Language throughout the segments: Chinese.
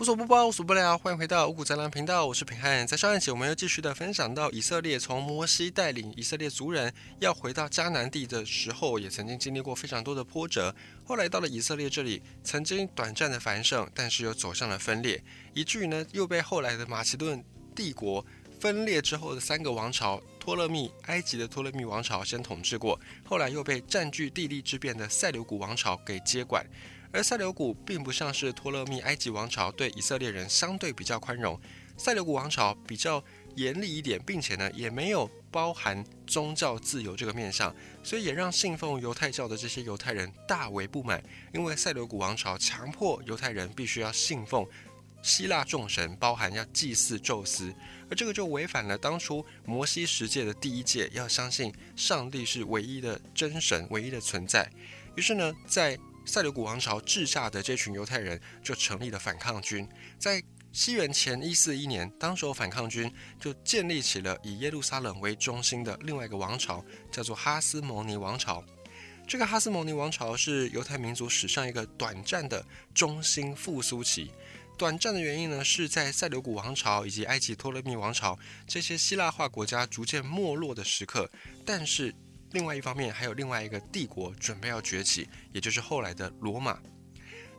无所不包，无所不聊，欢迎回到五谷杂粮频道，我是平汉。在上一集，我们又继续的分享到以色列从摩西带领以色列族人要回到迦南地的时候，也曾经经历过非常多的波折。后来到了以色列这里，曾经短暂的繁盛，但是又走向了分裂，以至于呢，又被后来的马其顿帝国分裂之后的三个王朝——托勒密、埃及的托勒密王朝先统治过，后来又被占据地利之便的塞琉古王朝给接管。而塞琉古并不像是托勒密埃及王朝对以色列人相对比较宽容，塞琉古王朝比较严厉一点，并且呢也没有包含宗教自由这个面向，所以也让信奉犹太教的这些犹太人大为不满，因为塞琉古王朝强迫犹太人必须要信奉希腊众神，包含要祭祀宙斯，而这个就违反了当初摩西十诫的第一诫，要相信上帝是唯一的真神，唯一的存在。于是呢，在塞琉古王朝治下的这群犹太人就成立了反抗军，在西元前一四一年，当时反抗军就建立起了以耶路撒冷为中心的另外一个王朝，叫做哈斯摩尼王朝。这个哈斯摩尼王朝是犹太民族史上一个短暂的中心复苏期。短暂的原因呢，是在塞琉古王朝以及埃及托勒密王朝这些希腊化国家逐渐没落的时刻，但是。另外一方面，还有另外一个帝国准备要崛起，也就是后来的罗马。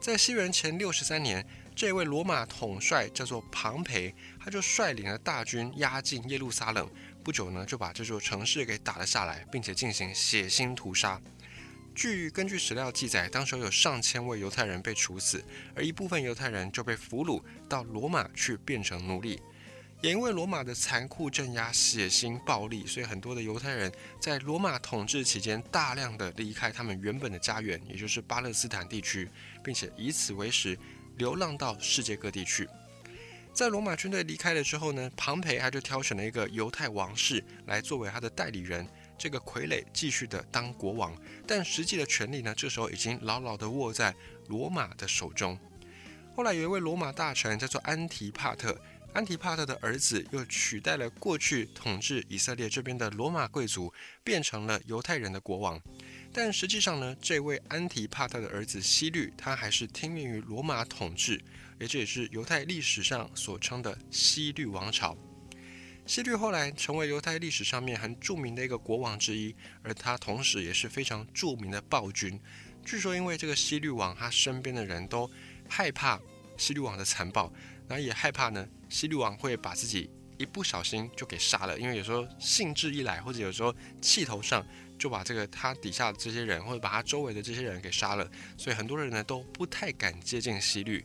在西元前六十三年，这位罗马统帅叫做庞培，他就率领了大军压进耶路撒冷，不久呢就把这座城市给打了下来，并且进行血腥屠杀。据根据史料记载，当时有上千位犹太人被处死，而一部分犹太人就被俘虏到罗马去变成奴隶。也因为罗马的残酷镇压、血腥暴力，所以很多的犹太人在罗马统治期间大量的离开他们原本的家园，也就是巴勒斯坦地区，并且以此为食，流浪到世界各地去。在罗马军队离开了之后呢，庞培他就挑选了一个犹太王室来作为他的代理人，这个傀儡继续的当国王，但实际的权力呢，这时候已经牢牢的握在罗马的手中。后来有一位罗马大臣叫做安提帕特。安提帕特的儿子又取代了过去统治以色列这边的罗马贵族，变成了犹太人的国王。但实际上呢，这位安提帕特的儿子希律，他还是听命于罗马统治，而这也是犹太历史上所称的希律王朝。希律后来成为犹太历史上面很著名的一个国王之一，而他同时也是非常著名的暴君。据说因为这个希律王，他身边的人都害怕希律王的残暴。然后也害怕呢，西律王会把自己一不小心就给杀了，因为有时候兴致一来，或者有时候气头上，就把这个他底下这些人，或者把他周围的这些人给杀了。所以很多人呢都不太敢接近西律。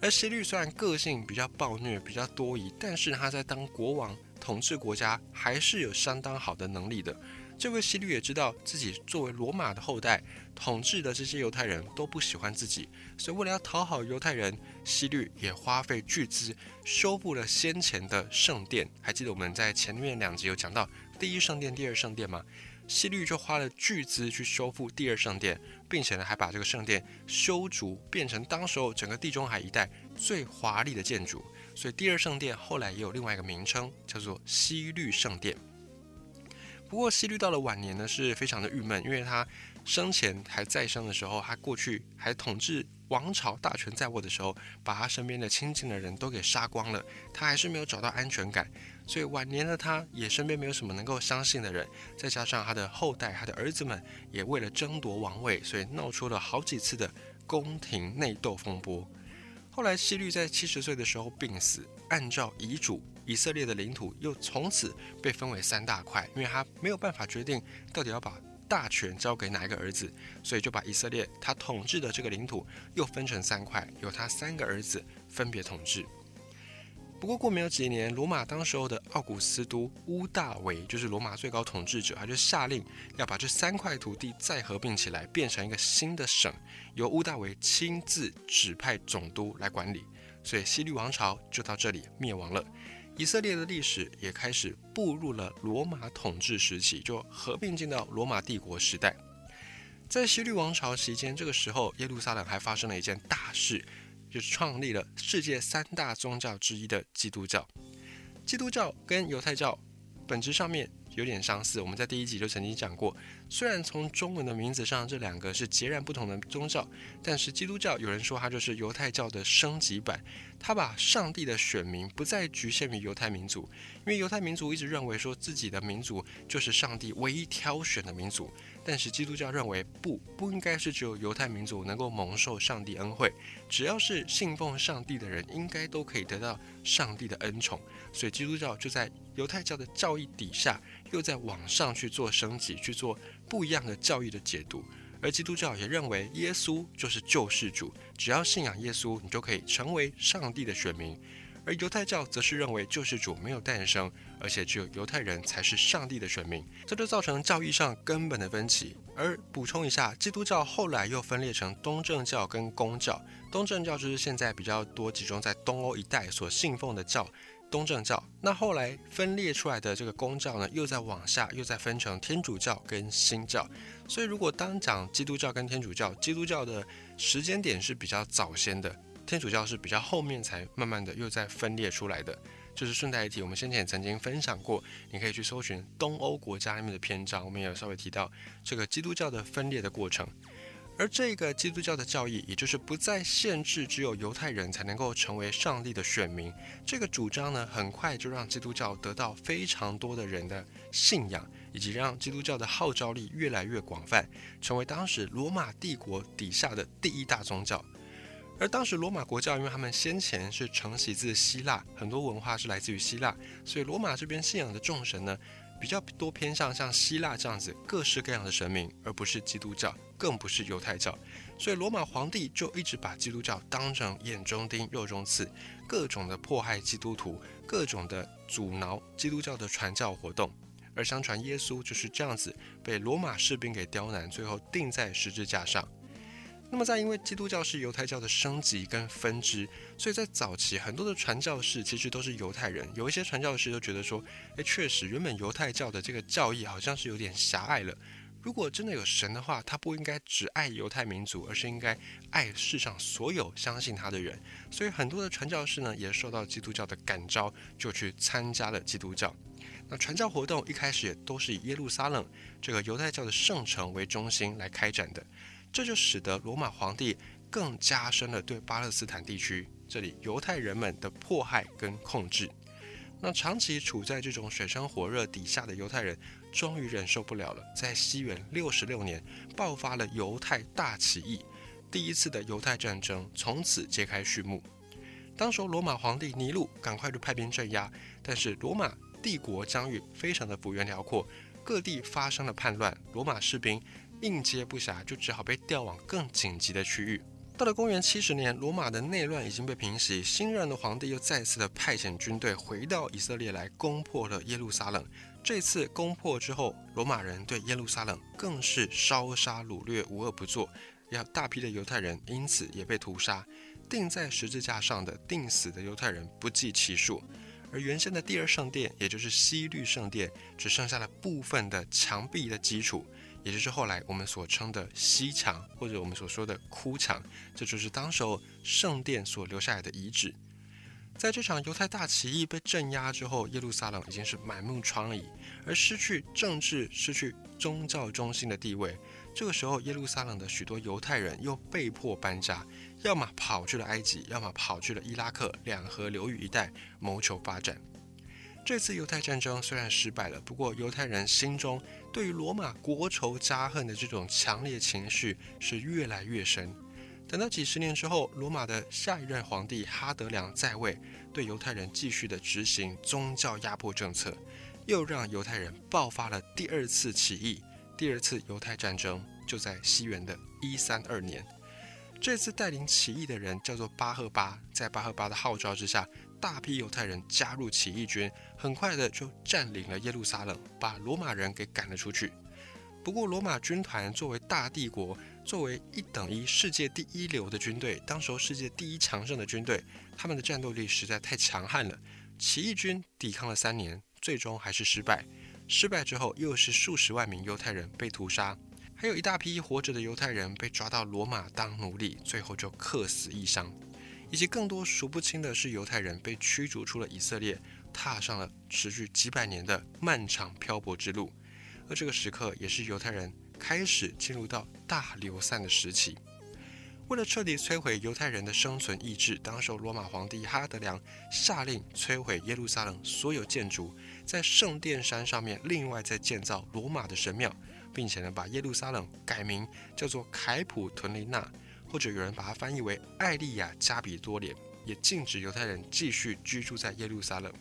而西律虽然个性比较暴虐、比较多疑，但是他在当国王统治国家还是有相当好的能力的。这位希律也知道自己作为罗马的后代，统治的这些犹太人都不喜欢自己，所以为了要讨好犹太人，希律也花费巨资修复了先前的圣殿。还记得我们在前面两集有讲到第一圣殿、第二圣殿吗？希律就花了巨资去修复第二圣殿，并且呢还把这个圣殿修筑变成当时候整个地中海一带最华丽的建筑。所以第二圣殿后来也有另外一个名称，叫做希律圣殿。不过，希律到了晚年呢，是非常的郁闷，因为他生前还在生的时候，他过去还统治王朝大权在握的时候，把他身边的亲近的人都给杀光了，他还是没有找到安全感，所以晚年的他也身边没有什么能够相信的人，再加上他的后代，他的儿子们也为了争夺王位，所以闹出了好几次的宫廷内斗风波。后来，希律在七十岁的时候病死，按照遗嘱。以色列的领土又从此被分为三大块，因为他没有办法决定到底要把大权交给哪一个儿子，所以就把以色列他统治的这个领土又分成三块，由他三个儿子分别统治。不过过没有几年，罗马当时候的奥古斯都乌大维就是罗马最高统治者，他就下令要把这三块土地再合并起来，变成一个新的省，由乌大维亲自指派总督来管理。所以希律王朝就到这里灭亡了。以色列的历史也开始步入了罗马统治时期，就合并进到罗马帝国时代。在希律王朝期间，这个时候耶路撒冷还发生了一件大事，就是创立了世界三大宗教之一的基督教。基督教跟犹太教本质上面有点相似。我们在第一集就曾经讲过，虽然从中文的名字上这两个是截然不同的宗教，但是基督教有人说它就是犹太教的升级版，它把上帝的选民不再局限于犹太民族，因为犹太民族一直认为说自己的民族就是上帝唯一挑选的民族。但是基督教认为不不应该是只有犹太民族能够蒙受上帝恩惠，只要是信奉上帝的人，应该都可以得到上帝的恩宠。所以基督教就在犹太教的教义底下，又在往上去做升级，去做不一样的教义的解读。而基督教也认为耶稣就是救世主，只要信仰耶稣，你就可以成为上帝的选民。而犹太教则是认为救世主没有诞生，而且只有犹太人才是上帝的选民，这就造成教义上根本的分歧。而补充一下，基督教后来又分裂成东正教跟公教。东正教就是现在比较多集中在东欧一带所信奉的教，东正教。那后来分裂出来的这个公教呢，又在往下又再分成天主教跟新教。所以如果当讲基督教跟天主教，基督教的时间点是比较早先的。天主教是比较后面才慢慢的又在分裂出来的，就是顺带一提，我们先前也曾经分享过，你可以去搜寻东欧国家里面的篇章，我们也有稍微提到这个基督教的分裂的过程。而这个基督教的教义，也就是不再限制只有犹太人才能够成为上帝的选民，这个主张呢，很快就让基督教得到非常多的人的信仰，以及让基督教的号召力越来越广泛，成为当时罗马帝国底下的第一大宗教。而当时罗马国教，因为他们先前是承袭自希腊，很多文化是来自于希腊，所以罗马这边信仰的众神呢，比较多偏向像希腊这样子各式各样的神明，而不是基督教，更不是犹太教。所以罗马皇帝就一直把基督教当成眼中钉、肉中刺，各种的迫害基督徒，各种的阻挠基督教的传教活动。而相传耶稣就是这样子被罗马士兵给刁难，最后钉在十字架上。那么，在因为基督教是犹太教的升级跟分支，所以在早期很多的传教士其实都是犹太人。有一些传教士都觉得说，诶，确实原本犹太教的这个教义好像是有点狭隘了。如果真的有神的话，他不应该只爱犹太民族，而是应该爱世上所有相信他的人。所以很多的传教士呢，也受到基督教的感召，就去参加了基督教。那传教活动一开始也都是以耶路撒冷这个犹太教的圣城为中心来开展的。这就使得罗马皇帝更加深了对巴勒斯坦地区这里犹太人们的迫害跟控制。那长期处在这种水深火热底下的犹太人，终于忍受不了了，在西元六十六年爆发了犹太大起义，第一次的犹太战争从此揭开序幕。当时罗马皇帝尼禄赶快就派兵镇压，但是罗马帝国疆域非常的幅员辽阔，各地发生了叛乱，罗马士兵。应接不暇，就只好被调往更紧急的区域。到了公元七十年，罗马的内乱已经被平息，新任的皇帝又再次的派遣军队回到以色列来攻破了耶路撒冷。这次攻破之后，罗马人对耶路撒冷更是烧杀掳掠，无恶不作，要大批的犹太人因此也被屠杀。钉在十字架上的钉死的犹太人不计其数，而原先的第二圣殿，也就是西律圣殿，只剩下了部分的墙壁的基础。也就是后来我们所称的西墙，或者我们所说的哭墙，这就是当时候圣殿所留下来的遗址。在这场犹太大起义被镇压之后，耶路撒冷已经是满目疮痍，而失去政治、失去宗教中心的地位。这个时候，耶路撒冷的许多犹太人又被迫搬家，要么跑去了埃及，要么跑去了伊拉克两河流域一带谋求发展。这次犹太战争虽然失败了，不过犹太人心中对于罗马国仇家恨的这种强烈情绪是越来越深。等到几十年之后，罗马的下一任皇帝哈德良在位，对犹太人继续的执行宗教压迫政策，又让犹太人爆发了第二次起义。第二次犹太战争就在西元的一三二年。这次带领起义的人叫做巴赫巴，在巴赫巴的号召之下。大批犹太人加入起义军，很快的就占领了耶路撒冷，把罗马人给赶了出去。不过，罗马军团作为大帝国，作为一等一世界第一流的军队，当时候世界第一强盛的军队，他们的战斗力实在太强悍了。起义军抵抗了三年，最终还是失败。失败之后，又是数十万名犹太人被屠杀，还有一大批活着的犹太人被抓到罗马当奴隶，最后就客死异乡。以及更多数不清的是犹太人被驱逐出了以色列，踏上了持续几百年的漫长漂泊之路。而这个时刻，也是犹太人开始进入到大流散的时期。为了彻底摧毁犹太人的生存意志，当时罗马皇帝哈德良下令摧毁耶路撒冷所有建筑，在圣殿山上面另外再建造罗马的神庙，并且呢把耶路撒冷改名叫做凯普屯林纳，或者有人把它翻译为艾利亚加比多连，也禁止犹太人继续居住在耶路撒冷。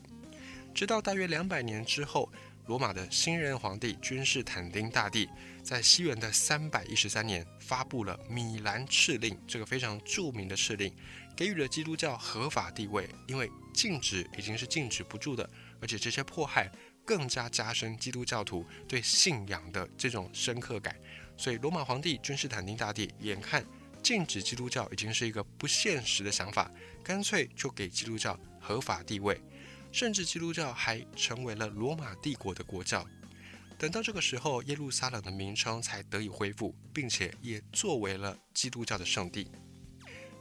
直到大约两百年之后。罗马的新任皇帝君士坦丁大帝在西元的三百一十三年发布了米兰敕令，这个非常著名的敕令，给予了基督教合法地位。因为禁止已经是禁止不住的，而且这些迫害更加加深基督教徒对信仰的这种深刻感。所以，罗马皇帝君士坦丁大帝眼看禁止基督教已经是一个不现实的想法，干脆就给基督教合法地位。甚至基督教还成为了罗马帝国的国教。等到这个时候，耶路撒冷的名称才得以恢复，并且也作为了基督教的圣地。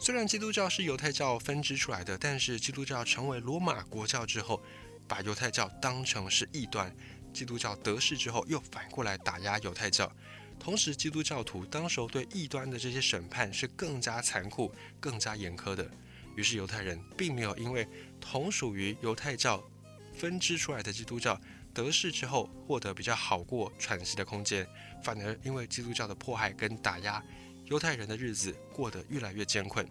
虽然基督教是犹太教分支出来的，但是基督教成为罗马国教之后，把犹太教当成是异端。基督教得势之后，又反过来打压犹太教。同时，基督教徒当时候对异端的这些审判是更加残酷、更加严苛的。于是，犹太人并没有因为同属于犹太教分支出来的基督教得势之后获得比较好过喘息的空间，反而因为基督教的迫害跟打压，犹太人的日子过得越来越艰困。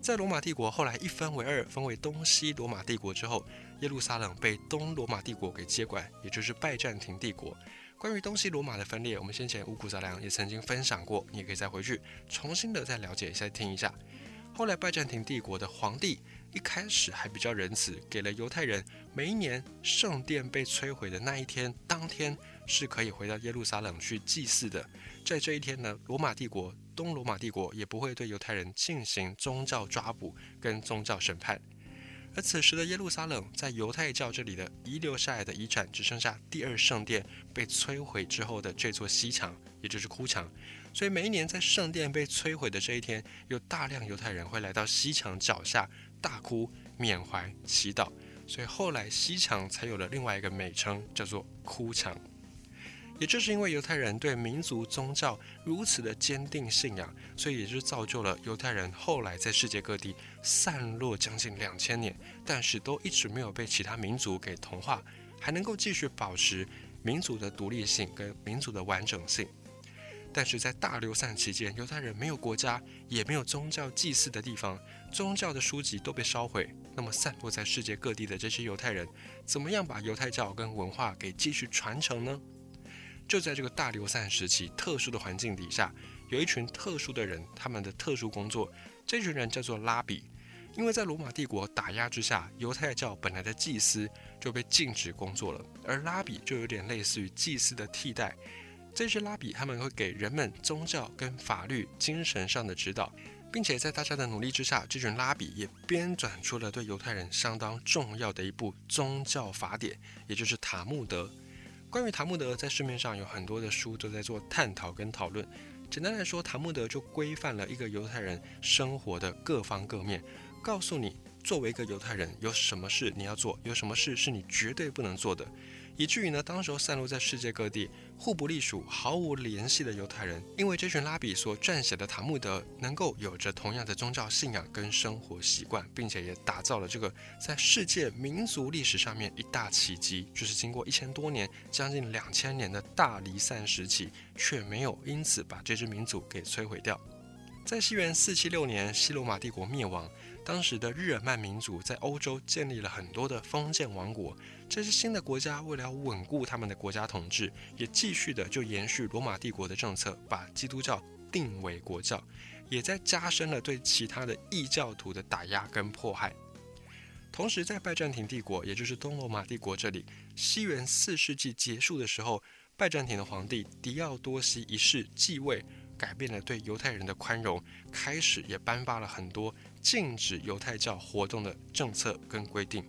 在罗马帝国后来一分为二，分为东西罗马帝国之后，耶路撒冷被东罗马帝国给接管，也就是拜占庭帝国。关于东西罗马的分裂，我们先前五谷杂粮也曾经分享过，你也可以再回去重新的再了解一下，听一下。后来拜占庭帝国的皇帝一开始还比较仁慈，给了犹太人每一年圣殿被摧毁的那一天当天是可以回到耶路撒冷去祭祀的。在这一天呢，罗马帝国东罗马帝国也不会对犹太人进行宗教抓捕跟宗教审判。而此时的耶路撒冷在犹太教这里的遗留下来的遗产只剩下第二圣殿被摧毁之后的这座西墙，也就是哭墙。所以每一年在圣殿被摧毁的这一天，有大量犹太人会来到西墙脚下大哭、缅怀、祈祷。所以后来西墙才有了另外一个美称，叫做哭墙。也正是因为犹太人对民族宗教如此的坚定信仰，所以也就造就了犹太人后来在世界各地散落将近两千年，但是都一直没有被其他民族给同化，还能够继续保持民族的独立性跟民族的完整性。但是在大流散期间，犹太人没有国家，也没有宗教祭祀的地方，宗教的书籍都被烧毁。那么散落在世界各地的这些犹太人，怎么样把犹太教跟文化给继续传承呢？就在这个大流散时期，特殊的环境底下，有一群特殊的人，他们的特殊工作，这群人叫做拉比。因为在罗马帝国打压之下，犹太教本来的祭司就被禁止工作了，而拉比就有点类似于祭司的替代。这些拉比他们会给人们宗教跟法律、精神上的指导，并且在大家的努力之下，这群拉比也编纂出了对犹太人相当重要的一部宗教法典，也就是塔木德。关于塔木德，在市面上有很多的书都在做探讨跟讨论。简单来说，塔木德就规范了一个犹太人生活的各方各面，告诉你作为一个犹太人有什么事你要做，有什么事是你绝对不能做的。以至于呢，当时候散落在世界各地、互不隶属、毫无联系的犹太人，因为这群拉比所撰写的塔木德能够有着同样的宗教信仰跟生活习惯，并且也打造了这个在世界民族历史上面一大奇迹，就是经过一千多年、将近两千年的大离散时期，却没有因此把这支民族给摧毁掉。在西元四七六年，西罗马帝国灭亡。当时的日耳曼民族在欧洲建立了很多的封建王国，这些新的国家为了稳固他们的国家统治，也继续的就延续罗马帝国的政策，把基督教定为国教，也在加深了对其他的异教徒的打压跟迫害。同时，在拜占庭帝国，也就是东罗马帝国这里，西元四世纪结束的时候，拜占庭的皇帝狄奥多西一世继位。改变了对犹太人的宽容，开始也颁发了很多禁止犹太教活动的政策跟规定。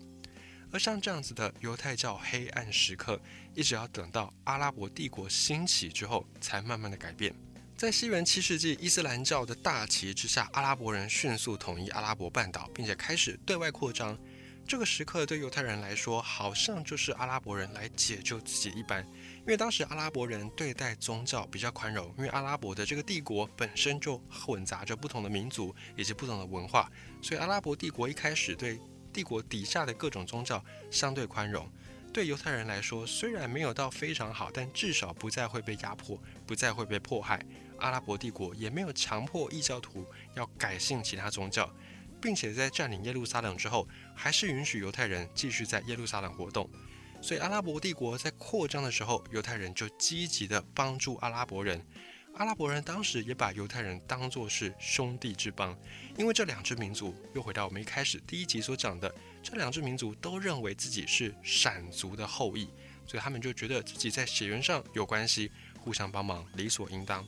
而像这样子的犹太教黑暗时刻，一直要等到阿拉伯帝国兴起之后，才慢慢的改变。在西元七世纪，伊斯兰教的大旗之下，阿拉伯人迅速统一阿拉伯半岛，并且开始对外扩张。这个时刻对犹太人来说，好像就是阿拉伯人来解救自己一般。因为当时阿拉伯人对待宗教比较宽容，因为阿拉伯的这个帝国本身就混杂着不同的民族以及不同的文化，所以阿拉伯帝国一开始对帝国底下的各种宗教相对宽容。对犹太人来说，虽然没有到非常好，但至少不再会被压迫，不再会被迫害。阿拉伯帝国也没有强迫异教徒要改信其他宗教，并且在占领耶路撒冷之后，还是允许犹太人继续在耶路撒冷活动。所以阿拉伯帝国在扩张的时候，犹太人就积极的帮助阿拉伯人。阿拉伯人当时也把犹太人当作是兄弟之邦，因为这两支民族又回到我们一开始第一集所讲的，这两支民族都认为自己是闪族的后裔，所以他们就觉得自己在血缘上有关系，互相帮忙理所应当。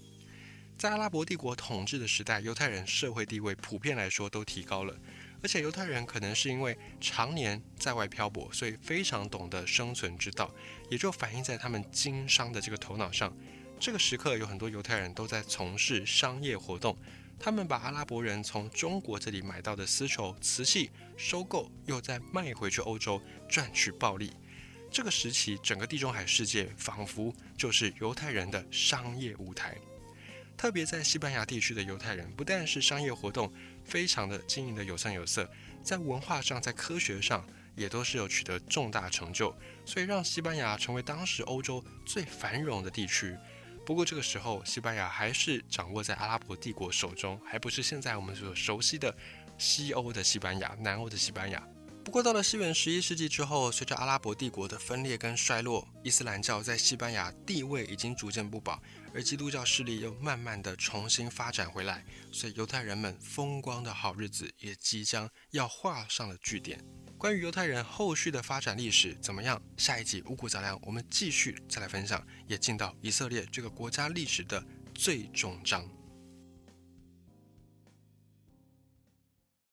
在阿拉伯帝国统治的时代，犹太人社会地位普遍来说都提高了。而且犹太人可能是因为常年在外漂泊，所以非常懂得生存之道，也就反映在他们经商的这个头脑上。这个时刻有很多犹太人都在从事商业活动，他们把阿拉伯人从中国这里买到的丝绸、瓷器收购，又再卖回去欧洲赚取暴利。这个时期，整个地中海世界仿佛就是犹太人的商业舞台。特别在西班牙地区的犹太人，不但是商业活动非常的经营的有声有色，在文化上、在科学上也都是有取得重大成就，所以让西班牙成为当时欧洲最繁荣的地区。不过这个时候，西班牙还是掌握在阿拉伯帝国手中，还不是现在我们所熟悉的西欧的西班牙、南欧的西班牙。不过到了西元十一世纪之后，随着阿拉伯帝国的分裂跟衰落，伊斯兰教在西班牙地位已经逐渐不保，而基督教势力又慢慢的重新发展回来，所以犹太人们风光的好日子也即将要画上了句点。关于犹太人后续的发展历史怎么样？下一集五谷杂粮我们继续再来分享，也进到以色列这个国家历史的最终章。